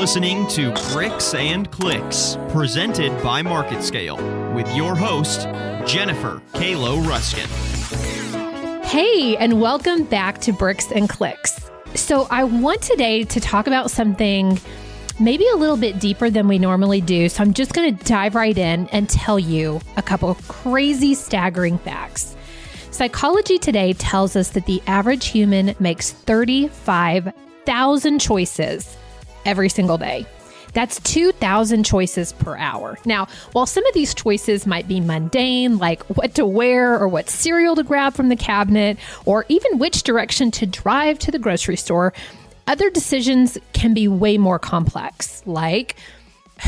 listening to Bricks and Clicks, presented by MarketScale, with your host, Jennifer Kalo Ruscin. Hey, and welcome back to Bricks and Clicks. So, I want today to talk about something maybe a little bit deeper than we normally do. So, I'm just going to dive right in and tell you a couple of crazy, staggering facts. Psychology Today tells us that the average human makes 35,000 choices every single day. That's 2,000 choices per hour. Now, while some of these choices might be mundane, like what to wear or what cereal to grab from the cabinet, or even which direction to drive to the grocery store, other decisions can be way more complex, like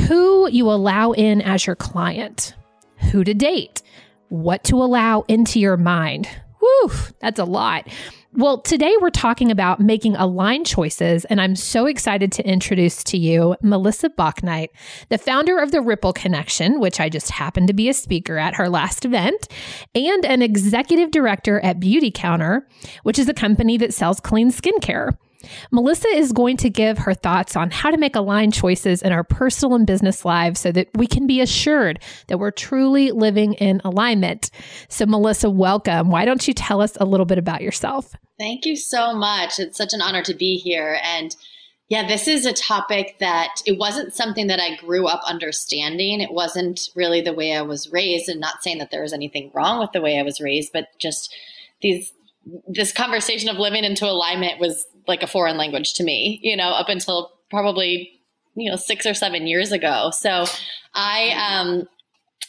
who you allow in as your client, who to date, what to allow into your mind. Whew, that's a lot. Well, today we're talking about making aligned choices, and I'm so excited to introduce to you Melissa Bauknight, the founder of the Ripple Connection, which I just happened to be a speaker at her last event, and an executive director at Beautycounter, which is a company that sells clean skincare. Melissa is going to give her thoughts on how to make aligned choices in our personal and business lives so that we can be assured that we're truly living in alignment. So, Melissa, welcome. Why don't you tell us a little bit about yourself? Thank you so much. It's such an honor to be here. And yeah, this is a topic that it wasn't something that I grew up understanding. It wasn't really the way I was raised, and not saying that there was anything wrong with the way I was raised, but just these this conversation of living into alignment was like a foreign language to me, you know, up until probably, you know, six or seven years ago. So I, um,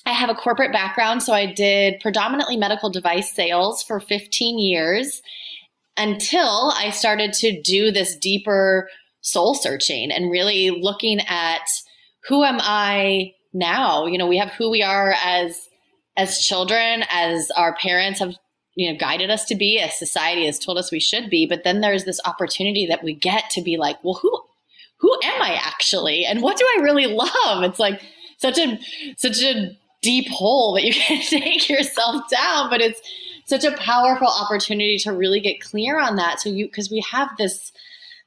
I have a corporate background. So I did predominantly medical device sales for 15 years until I started to do this deeper soul searching and really looking at who am I now? You know, we have who we are as as children, as our parents have you know guided us to be as society has told us we should be. But then there's this opportunity that we get to be like well who who am i actually? And what do i really love? It's like such a such a deep hole that you can take yourself down but it's such a powerful opportunity to really get clear on that. So you because we have this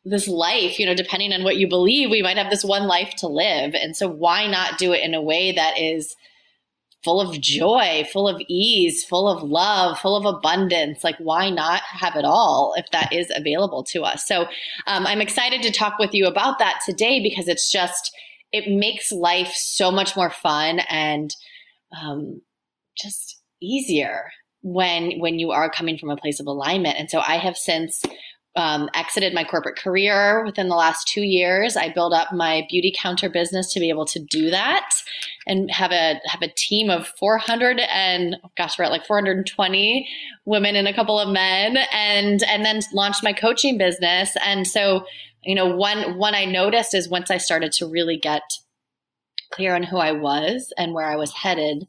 this life you know depending on what you believe we might have this one life to live. And so why not do it in a way that is full of joy, full of ease, full of love, full of abundance. Like, why not have it all if that is available to us? So, um, I'm excited to talk with you about that today because it's just, it makes life so much more fun and um, just easier when when you are coming from a place of alignment and so i have since um, exited my corporate career within the last two years. I built up my Beautycounter business to be able to do that and have a have a team of 400 and oh gosh, we're at like 420 women and a couple of men, and and then launched my coaching business. And so, you know, one one I noticed is once I started to really get clear on who I was and where I was headed,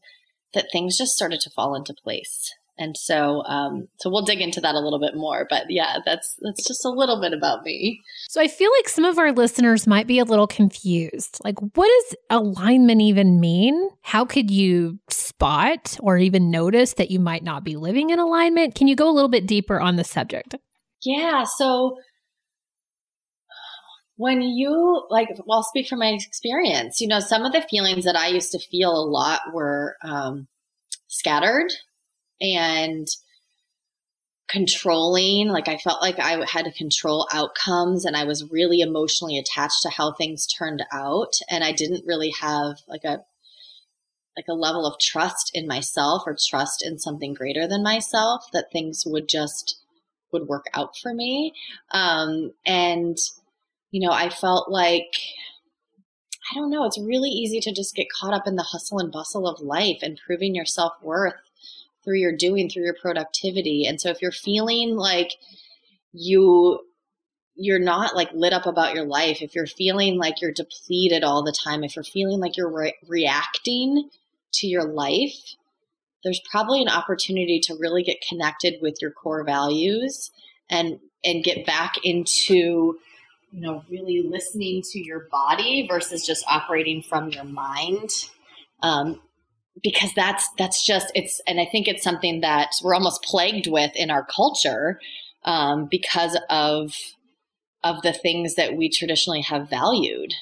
that things just started to fall into place and so um, so we'll dig into that a little bit more but yeah that's that's just a little bit about me. So i feel like some of our listeners might be a little confused. Like what does alignment even mean? How could you spot or even notice that you might not be living in alignment? Can you go a little bit deeper on the subject? Yeah so when you like well I'll speak from my experience. You know some of the feelings that i used to feel a lot were um, scattered and controlling. Like I felt like I had to control outcomes and I was really emotionally attached to how things turned out. And I didn't really have like a like a level of trust in myself or trust in something greater than myself that things would just would work out for me. Um, and you know, I felt like I don't know, it's really easy to just get caught up in the hustle and bustle of life and proving your self worth through your doing, through your productivity. And so if you're feeling like you you're not like lit up about your life, if you're feeling like you're depleted all the time, if you're feeling like you're re- reacting to your life, there's probably an opportunity to really get connected with your core values and and get back into you know really listening to your body versus just operating from your mind um, because that's that's just it's and i think it's something that we're almost plagued with in our culture um, because of of the things that we traditionally have valued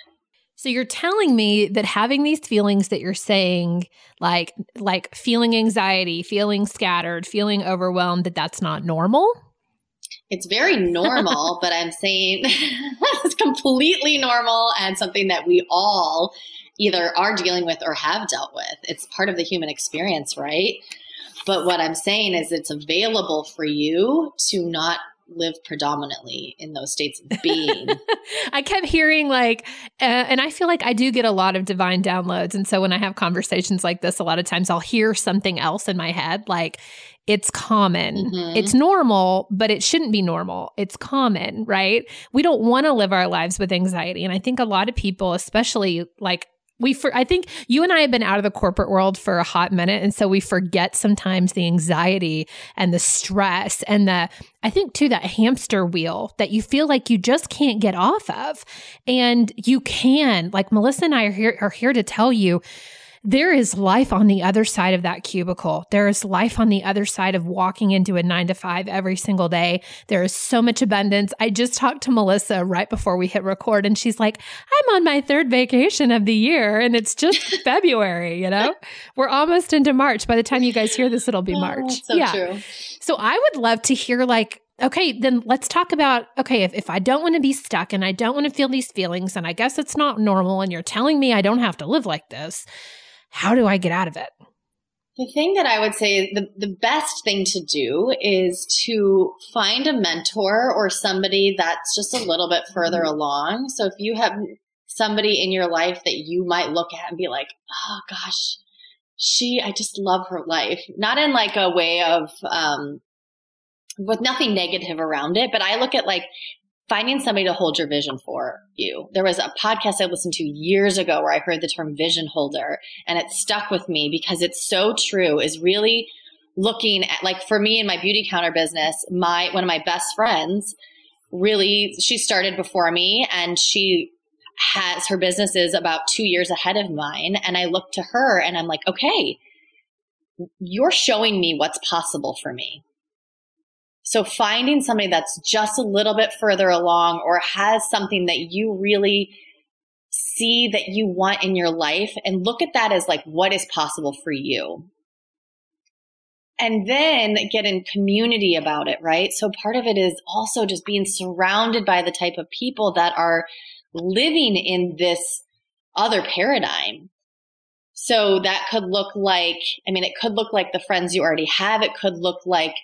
So you're telling me that having these feelings that you're saying like like feeling anxiety, feeling scattered, feeling overwhelmed that that's not normal? It's very normal, but I'm saying it's completely normal and something that we all either are dealing with or have dealt with. It's part of the human experience, right? But what I'm saying is it's available for you to not live predominantly in those states of being. I kept hearing like, uh, and I feel like I do get a lot of divine downloads. And so when I have conversations like this, a lot of times I'll hear something else in my head, like, it's common. Mm-hmm. It's normal, but it shouldn't be normal. It's common, right? We don't want to live our lives with anxiety. And I think a lot of people, especially like we for I think you and I have been out of the corporate world for a hot minute. And so we forget sometimes the anxiety and the stress and the I think too that hamster wheel that you feel like you just can't get off of. And you can like Melissa and I are here are here to tell you there is life on the other side of that cubicle. There is life on the other side of walking into a nine to five every single day. There is so much abundance. I just talked to Melissa right before we hit record, and she's like, I'm on my third vacation of the year, and it's just February, you know? We're almost into March. By the time you guys hear this, it'll be oh, March. So yeah. True. So I would love to hear like okay, then let's talk about okay, if, if I don't want to be stuck and I don't want to feel these feelings, and I guess it's not normal, and you're telling me I don't have to live like this, how do I get out of it? The thing that I would say the, the best thing to do is to find a mentor or somebody that's just a little bit further mm-hmm. along. So if you have somebody in your life that you might look at and be like, oh gosh, she, I just love her life. Not in like a way of, um, with nothing negative around it, but I look at like finding somebody to hold your vision for you. There was a podcast I listened to years ago where I heard the term vision holder and it stuck with me because it's so true is really looking at like for me in my Beautycounter business, my one of my best friends really she started before me and she has her business is about 2 years ahead of mine and I look to her and I'm like, "Okay, you're showing me what's possible for me. So finding somebody that's just a little bit further along or has something that you really see that you want in your life and look at that as like what is possible for you. And then get in community about it, right? So part of it is also just being surrounded by the type of people that are living in this other paradigm. So that could look like, I mean, it could look like the friends you already have. It could look like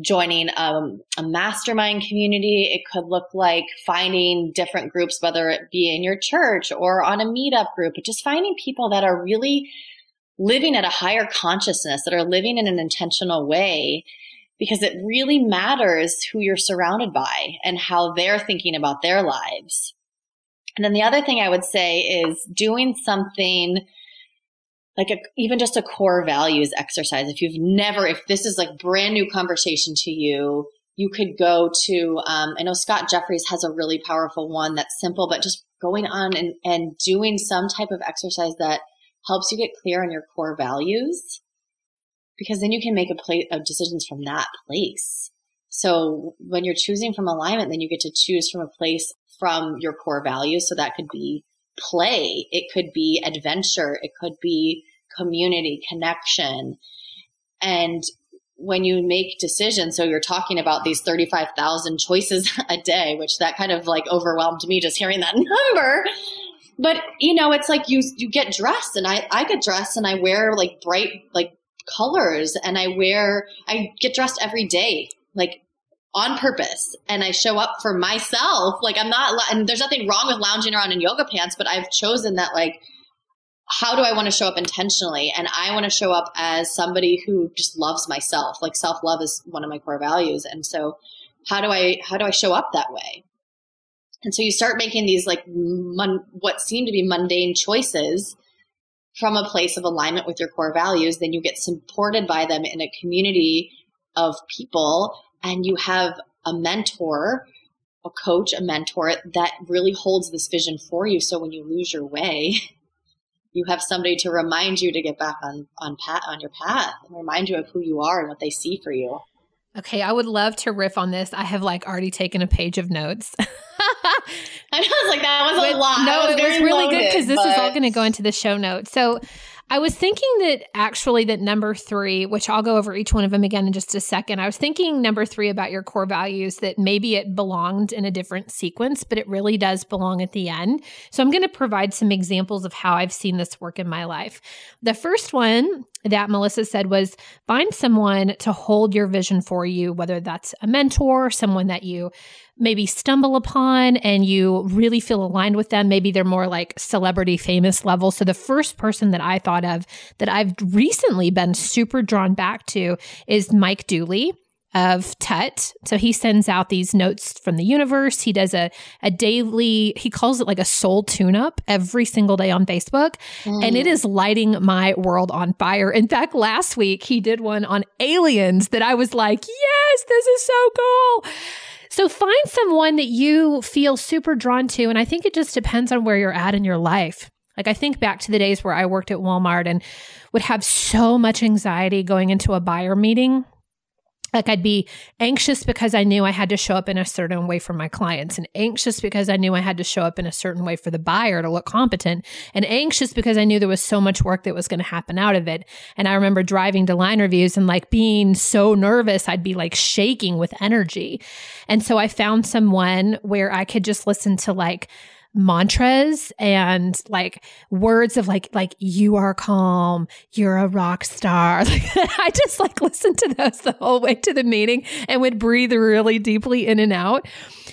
joining um, a mastermind community. It could look like finding different groups, whether it be in your church or on a meetup group, but just finding people that are really living at a higher consciousness, that are living in an intentional way, because it really matters who you're surrounded by and how they're thinking about their lives. And then the other thing I would say is doing something like a, even just a core values exercise. If you've never, if this is like brand new conversation to you, you could go to, um, I know Scott Jeffries has a really powerful one that's simple, but just going on and, and doing some type of exercise that helps you get clear on your core values because then you can make a plate of decisions from that place. So when you're choosing from alignment, then you get to choose from a place from your core values. So that could be play. It could be adventure. It could be community connection. And when you make decisions, so you're talking about these 35,000 choices a day, which that kind of like overwhelmed me just hearing that number. But you know, it's like you you get dressed and I I get dressed and I wear like bright like colors and I wear I get dressed every day. Like on purpose and I show up for myself. Like I'm not, and there's nothing wrong with lounging around in yoga pants, but I've chosen that like, how do I want to show up intentionally? And I want to show up as somebody who just loves myself. Like self love is one of my core values. And so how do I, how do I show up that way? And so you start making these like mon- what seem to be mundane choices from a place of alignment with your core values. Then you get supported by them in a community of people and you have a mentor, a coach, a mentor that really holds this vision for you. So when you lose your way, you have somebody to remind you to get back on on pat on your path and remind you of who you are and what they see for you. Okay, I would love to riff on this. I have like already taken a page of notes. I was like, that was a But lot. No, That it was really good because loaded, this is all going to go into the show notes. So I was thinking that actually that number three, which I'll go over each one of them again in just a second. I was thinking number three about your core values that maybe it belonged in a different sequence, but it really does belong at the end. So I'm going to provide some examples of how I've seen this work in my life. The first one that Melissa said was find someone to hold your vision for you, whether that's a mentor, someone that you maybe stumble upon and you really feel aligned with them. Maybe they're more like celebrity famous level. So the first person that I thought of that I've recently been super drawn back to is Mike Dooley of Tut. So he sends out these notes from the universe. He does a, a daily, he calls it like a soul tune up every single day on Facebook. And it mm. is lighting my world on fire. In fact, last week he did one on aliens that I was like, yes, this is so cool. So find someone that you feel super drawn to. And I think it just depends on where you're at in your life. Like I think back to the days where I worked at Walmart and would have so much anxiety going into a buyer meeting. Like I'd be anxious because I knew I had to show up in a certain way for my clients, and anxious because I knew I had to show up in a certain way for the buyer to look competent, and anxious because I knew there was so much work that was going to happen out of it. And I remember driving to line reviews and like being so nervous, I'd be like shaking with energy. And so I found someone where I could just listen to like mantras and like words of like like you are calm you're a rock star. Like, i just like listened to those the whole way to the meeting and would breathe really deeply in and out.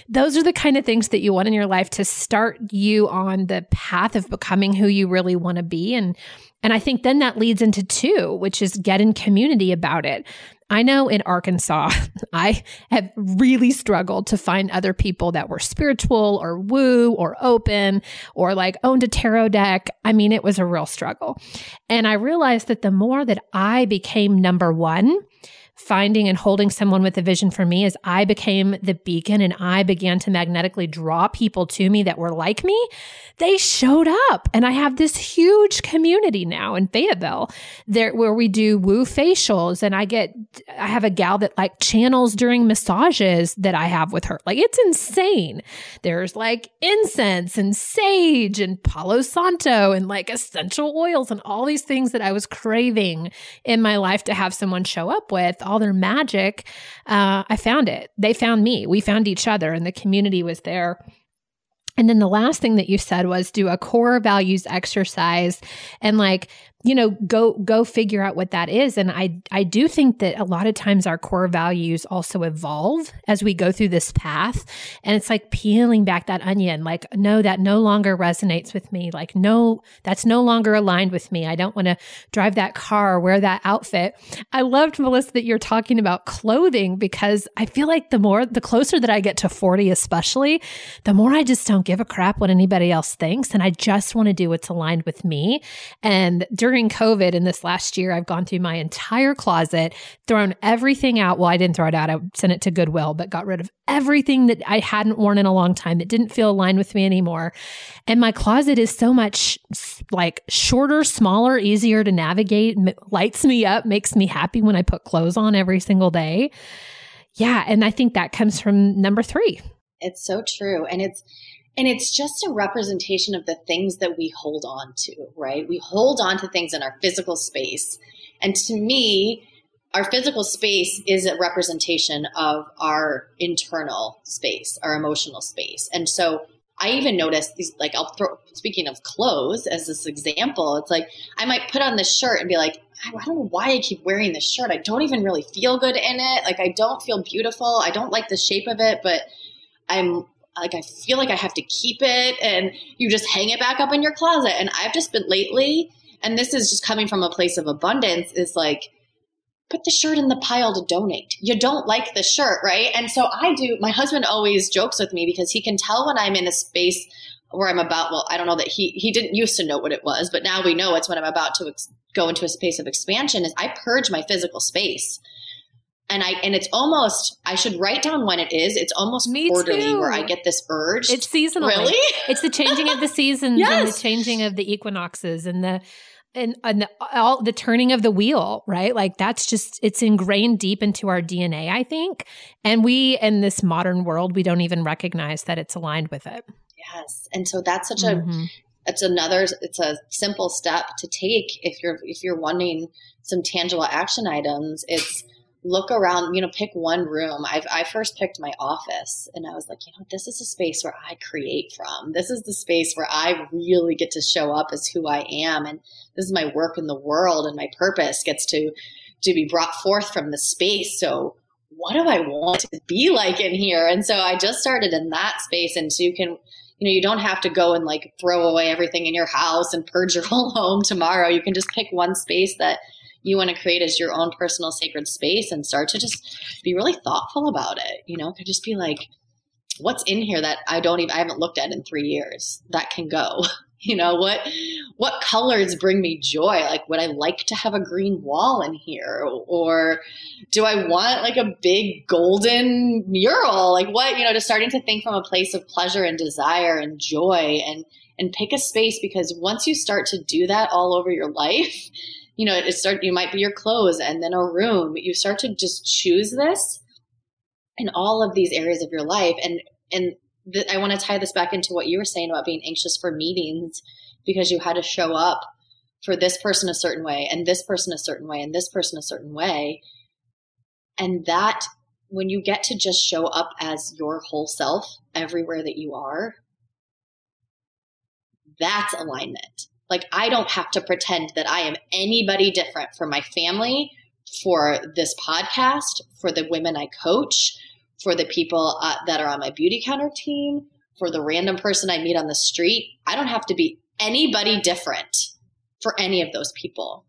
Those are the kind of things that you want in your life to start you on the path of becoming who you really want to be. And and I think then that leads into two, which is get in community about it. I know in Arkansas, I have really struggled to find other people that were spiritual or woo or open or like owned a tarot deck. I mean, it was a real struggle. And I realized that the more that I became number one, finding and holding someone with a vision for me as I became the beacon and I began to magnetically draw people to me that were like me, they showed up. And I have this huge community now in Fayetteville there where we do woo facials and I get I have a gal that like channels during massages that I have with her. Like it's insane. There's like incense and sage and Palo Santo and like essential oils and all these things that I was craving in my life to have someone show up with all their magic, uh, I found it. They found me. We found each other, and the community was there. And then the last thing that you said was do a core values exercise and like you know go go figure out what that is. And i i do think that a lot of times our core values also evolve as we go through this path. And it's like peeling back that onion like no that no longer resonates with me. Like no that's no longer aligned with me. I don't want to drive that car or wear that outfit. I loved melissa that you're talking about clothing because i feel like the more the closer that i get to 40 especially the more i just don't give a crap what anybody else thinks. And i just want to do what's aligned with me. And during COVID in this last year, I've gone through my entire closet, thrown everything out. Well, I didn't throw it out, I sent it to Goodwill, but got rid of everything that I hadn't worn in a long time that didn't feel aligned with me anymore. And my closet is so much like shorter, smaller, easier to navigate, lights me up, makes me happy when I put clothes on every single day. Yeah. And I think that comes from number three. It's so true. And it's, and it's just a representation of the things that we hold on to, right? We hold on to things in our physical space. And to me, our physical space is a representation of our internal space, our emotional space. And so I even noticed these, like, I'll throw, speaking of clothes as this example, it's like I might put on this shirt and be like, I don't know why I keep wearing this shirt. I don't even really feel good in it. Like, I don't feel beautiful. I don't like the shape of it, but I'm like I feel like I have to keep it and you just hang it back up in your closet. And I've just been lately, and this is just coming from a place of abundance, is like put the shirt in the pile to donate. You don't like the shirt, right? And so I do, my husband always jokes with me because he can tell when I'm in a space where I'm about, well, I don't know that he, he didn't used to know what it was, but now we know it's when I'm about to ex- go into a space of expansion is I purge my physical space and I and it's almost I should write down when it is. It's almost Me quarterly too. where I get this urge. It's seasonal. really It's the changing of the seasons and the changing of the equinoxes and the and, and all the turning of the wheel, right? Like that's just it's ingrained deep into our DNA, I think. And we in this modern world, we don't even recognize that it's aligned with it. Yes. And so that's such mm-hmm. a it's another it's a simple step to take if you're if you're wanting some tangible action items. It's look around, you know, pick one room. I've, I first picked my office and I was like, you know, this is a space where I create from. This is the space where I really get to show up as who I am. And this is my work in the world and my purpose gets to, to be brought forth from the space. So what do I want to be like in here? And so I just started in that space. And so you can, you know, you don't have to go and like throw away everything in your house and purge your whole home tomorrow. You can just pick one space that you want to create as your own personal sacred space and start to just be really thoughtful about it. You know, could just be like, what's in here that I don't even I haven't looked at in three years that can go. you know what what colors bring me joy like would i like to have a green wall in here or do i want like a big golden mural like what you know just starting to think from a place of pleasure and desire and joy and and pick a space because once you start to do that all over your life you know, it start you might be your clothes and then a room. You start to just choose this in all of these areas of your life. And and th- I want to tie this back into what you were saying about being anxious for meetings because you had to show up for this person a certain way and this person a certain way and this person a certain way. And that when you get to just show up as your whole self everywhere that you are, that's alignment. Like, I don't have to pretend that I am anybody different for my family, for this podcast, for the women I coach, for the people uh, that are on my Beautycounter team, for the random person I meet on the street. I don't have to be anybody different for any of those people.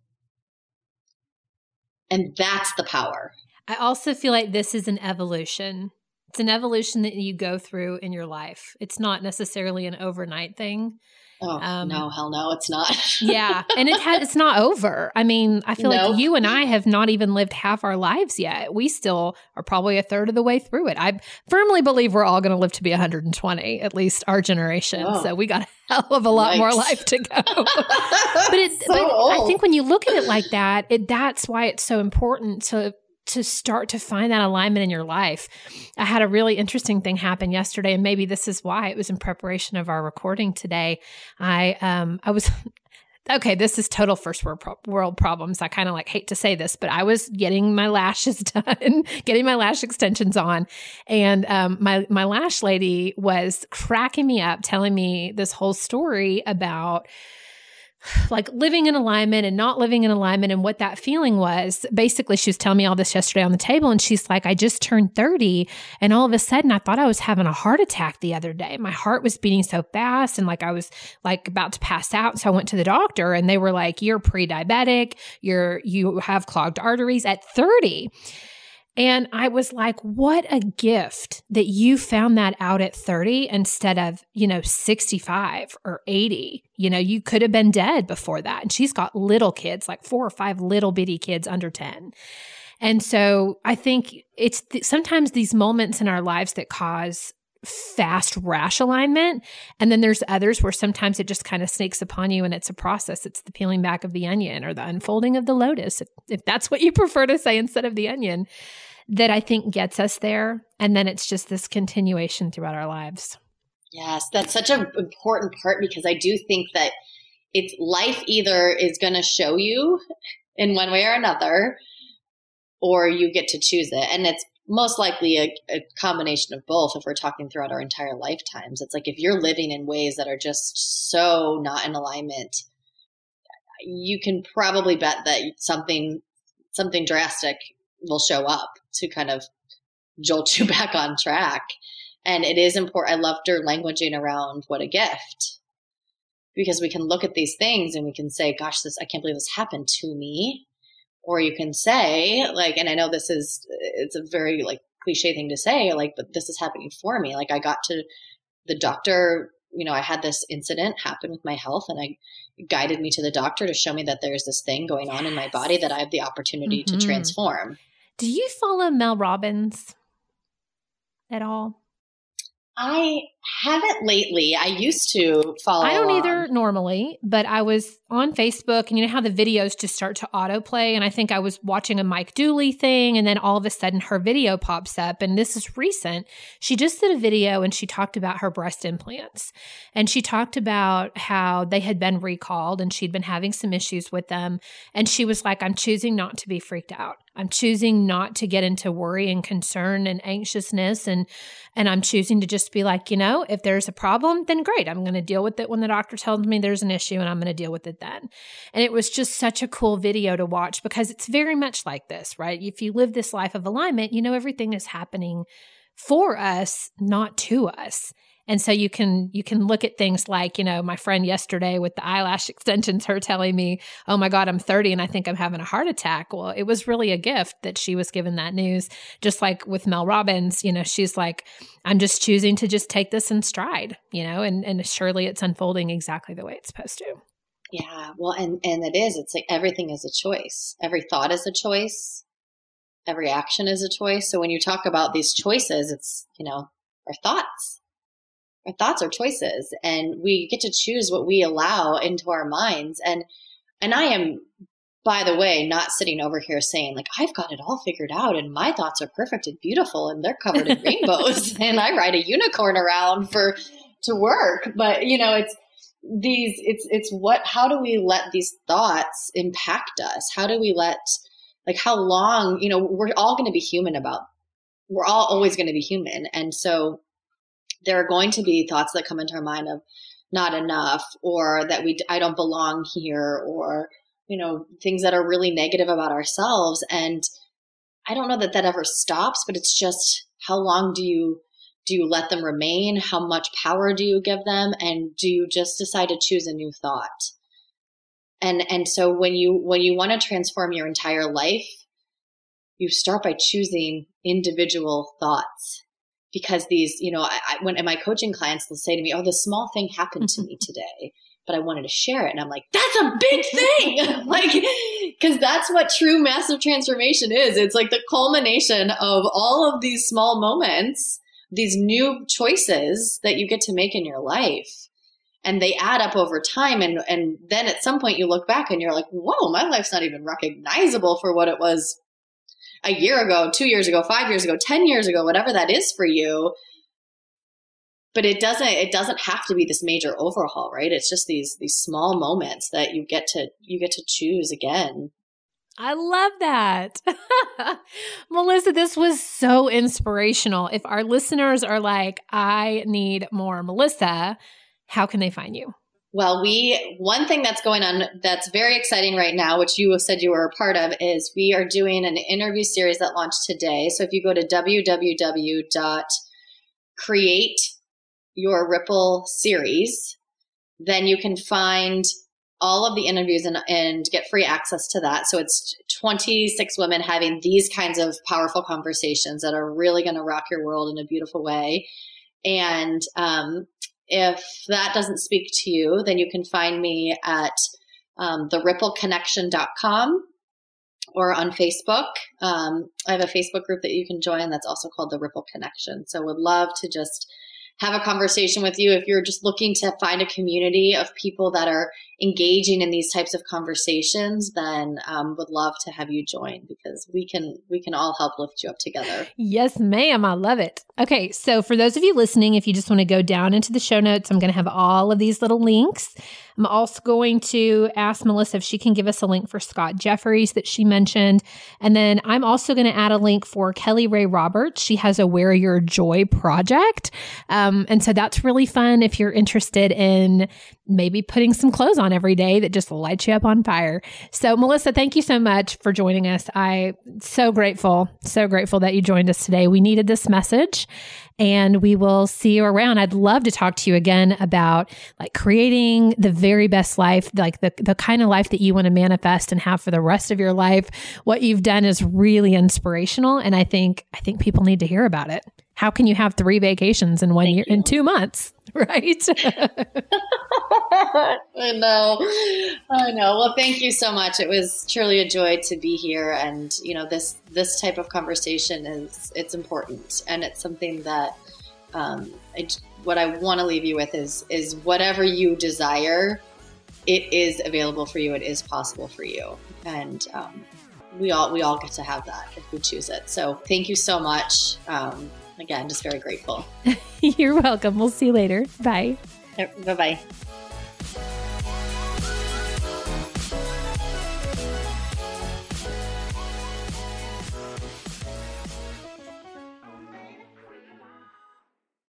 And that's the power. I also feel like this is an evolution. It's an evolution that you go through in your life. It's not necessarily an overnight thing. Oh um, no, hell no, it's not. yeah, and it has. It's not over. I mean, I feel like you and I have not even lived half our lives yet. We still are probably a third of the way through it. I firmly believe we're all going to live to be 120, at least our generation. Oh. So we got a hell of a lot Yikes. more life to go. but it, so but I think when you look at it like that, it that's why it's so important to to start to find that alignment in your life. I had a really interesting thing happen yesterday, and maybe this is why it was in preparation of our recording today. I um I was okay, this is total first world, pro- world problems. I kind of like hate to say this, but I was getting my lashes done, getting my lash extensions on, and um, my my lash lady was cracking me up, telling me this whole story about like living in alignment and not living in alignment and what that feeling was. Basically, she was telling me all this yesterday on the table. And she's like, I just turned 30. And all of a sudden, I thought I was having a heart attack the other day. My heart was beating so fast and like I was like about to pass out. So I went to the doctor and they were like, You're pre diabetic. You're, you have clogged arteries at 30. And I was like, what a gift that you found that out at 30 instead of, you know, 65 or 80. You know, you could have been dead before that. And she's got little kids, like four or five little bitty kids under 10. And so I think it's th- sometimes these moments in our lives that cause fast rash alignment. And then there's others where sometimes it just kind of sneaks upon you and it's a process. It's the peeling back of the onion or the unfolding of the lotus, if, if that's what you prefer to say instead of the onion that I think gets us there. And then it's just this continuation throughout our lives. Yes, that's such an important part because I do think that it's life either is going to show you in one way or another, or you get to choose it. And it's most likely a, a, combination of both if we're talking throughout our entire lifetimes. It's like if you're living in ways that are just so not in alignment, you can probably bet that something something drastic will show up to kind of jolt you back on track. And it is important. I loved her languaging around what a gift because we can look at these things and we can say, gosh, this, I can't believe this happened to me. Or you can say, like, and I know this is, it's a very like cliche thing to say, like, but this is happening for me. Like, I got to the doctor, you know, I had this incident happen with my health and I guided me to the doctor to show me that there's this thing going on in my body that I have the opportunity mm-hmm. to transform. Do you follow Mel Robbins at all? I haven't lately. I used to follow. I don't either normally, but I was on Facebook and you know how the videos just start to autoplay. And I think I was watching a Mike Dooley thing, and then all of a sudden her video pops up. And this is recent. She just did a video and she talked about her breast implants. And she talked about how they had been recalled and she'd been having some issues with them. And she was like, I'm choosing not to be freaked out. I'm choosing not to get into worry and concern and anxiousness and and I'm choosing to just be like, you know, if there's a problem, then great. I'm going to deal with it when the doctor tells me there's an issue and I'm going to deal with it then. And it was just such a cool video to watch because it's very much like this, right? If you live this life of alignment, you know everything is happening for us, not to us. And so you can you can look at things like, you know, my friend yesterday with the eyelash extensions, her telling me, "Oh my god, I'm 30 and I think I'm having a heart attack." Well, it was really a gift that she was given that news. Just like with Mel Robbins, you know, she's like, "I'm just choosing to just take this in stride," you know, and and surely it's unfolding exactly the way it's supposed to. Yeah, well, and and it is. It's like everything is a choice. Every thought is a choice. Every action is a choice. So when you talk about these choices, it's you know our thoughts our thoughts are choices and we get to choose what we allow into our minds. And and i am by the way not sitting over here saying like i've got it all figured out and my thoughts are perfect and beautiful and they're covered in rainbows and i ride a unicorn around for to work. But you know it's these it's it's what how do we let these thoughts impact us? How do we let like how long you know we're all going to be human about we're all always going to be human. And so there are going to be thoughts that come into our mind of not enough or that we I don't belong here or you know things that are really negative about ourselves. And I don't know that that ever stops but it's just how long do you do you let them remain? How much power do you give them? And do you just decide to choose a new thought? And and so when you when you want to transform your entire life you start by choosing individual thoughts because these, you know, I, I, when my coaching clients will say to me, "Oh, this small thing happened to me today." But I wanted to share it. And I'm like, that's a big thing. like, cause that's what true massive transformation is. It's like the culmination of all of these small moments, these new choices that you get to make in your life and they add up over time and and then at some point you look back and you're like whoa my life's not even recognizable for what it was a year ago, two years ago, five years ago, 10 years ago, whatever that is for you. But it doesn't, it doesn't have to be this major overhaul, right? It's just these, these small moments that you get to, you get to choose again. I love that. Melissa, this was so inspirational. If our listeners are like, I need more Melissa, how can they find you? Well, we one thing that's going on that's very exciting right now, which you said you were a part of, is we are doing an interview series that launched today. So if you go to www.createyourrippleseries, then you can find all of the interviews and, and get free access to that. So it's 26 women having these kinds of powerful conversations that are really going to rock your world in a beautiful way. And um, if that doesn't speak to you, then you can find me at um, therippleconnection.com or on Facebook. Um, I have a Facebook group that you can join that's also called The Ripple Connection. So would love to just have a conversation with you if you're just looking to find a community of people that are engaging in these types of conversations then um, would love to have you join because we can we can all help lift you up together. Yes ma'am. I love it. Okay so for those of you listening if you just want to go down into the show notes i'm going to have all of these little links i'm also going to ask melissa if she can give us a link for scott jeffries that she mentioned and then i'm also going to add a link for kelly rae roberts she has a wear your joy project um, and so that's really fun if you're interested in maybe putting some clothes on every day that just lights you up on fire. So, Melissa, thank you so much for joining us. I so grateful, so grateful that you joined us today. We needed this message and we will see you around. I'd love to talk to you again about like creating the very best life, like the, the kind of life that you want to manifest and have for the rest of your life. What you've done is really inspirational. And I think, I think people need to hear about it. How can you have three vacations in one Thank year, you. in two months? right? I know. I know. Well, thank you so much. It was truly a joy to be here, and you know this this type of conversation is it's important, and it's something that um, I, what I want to leave you with is is whatever you desire, it is available for you. It is possible for you, and um, we all we all get to have that if we choose it. So thank you so much. Um, again, just very grateful. You're welcome. We'll see you later. Bye. Bye bye.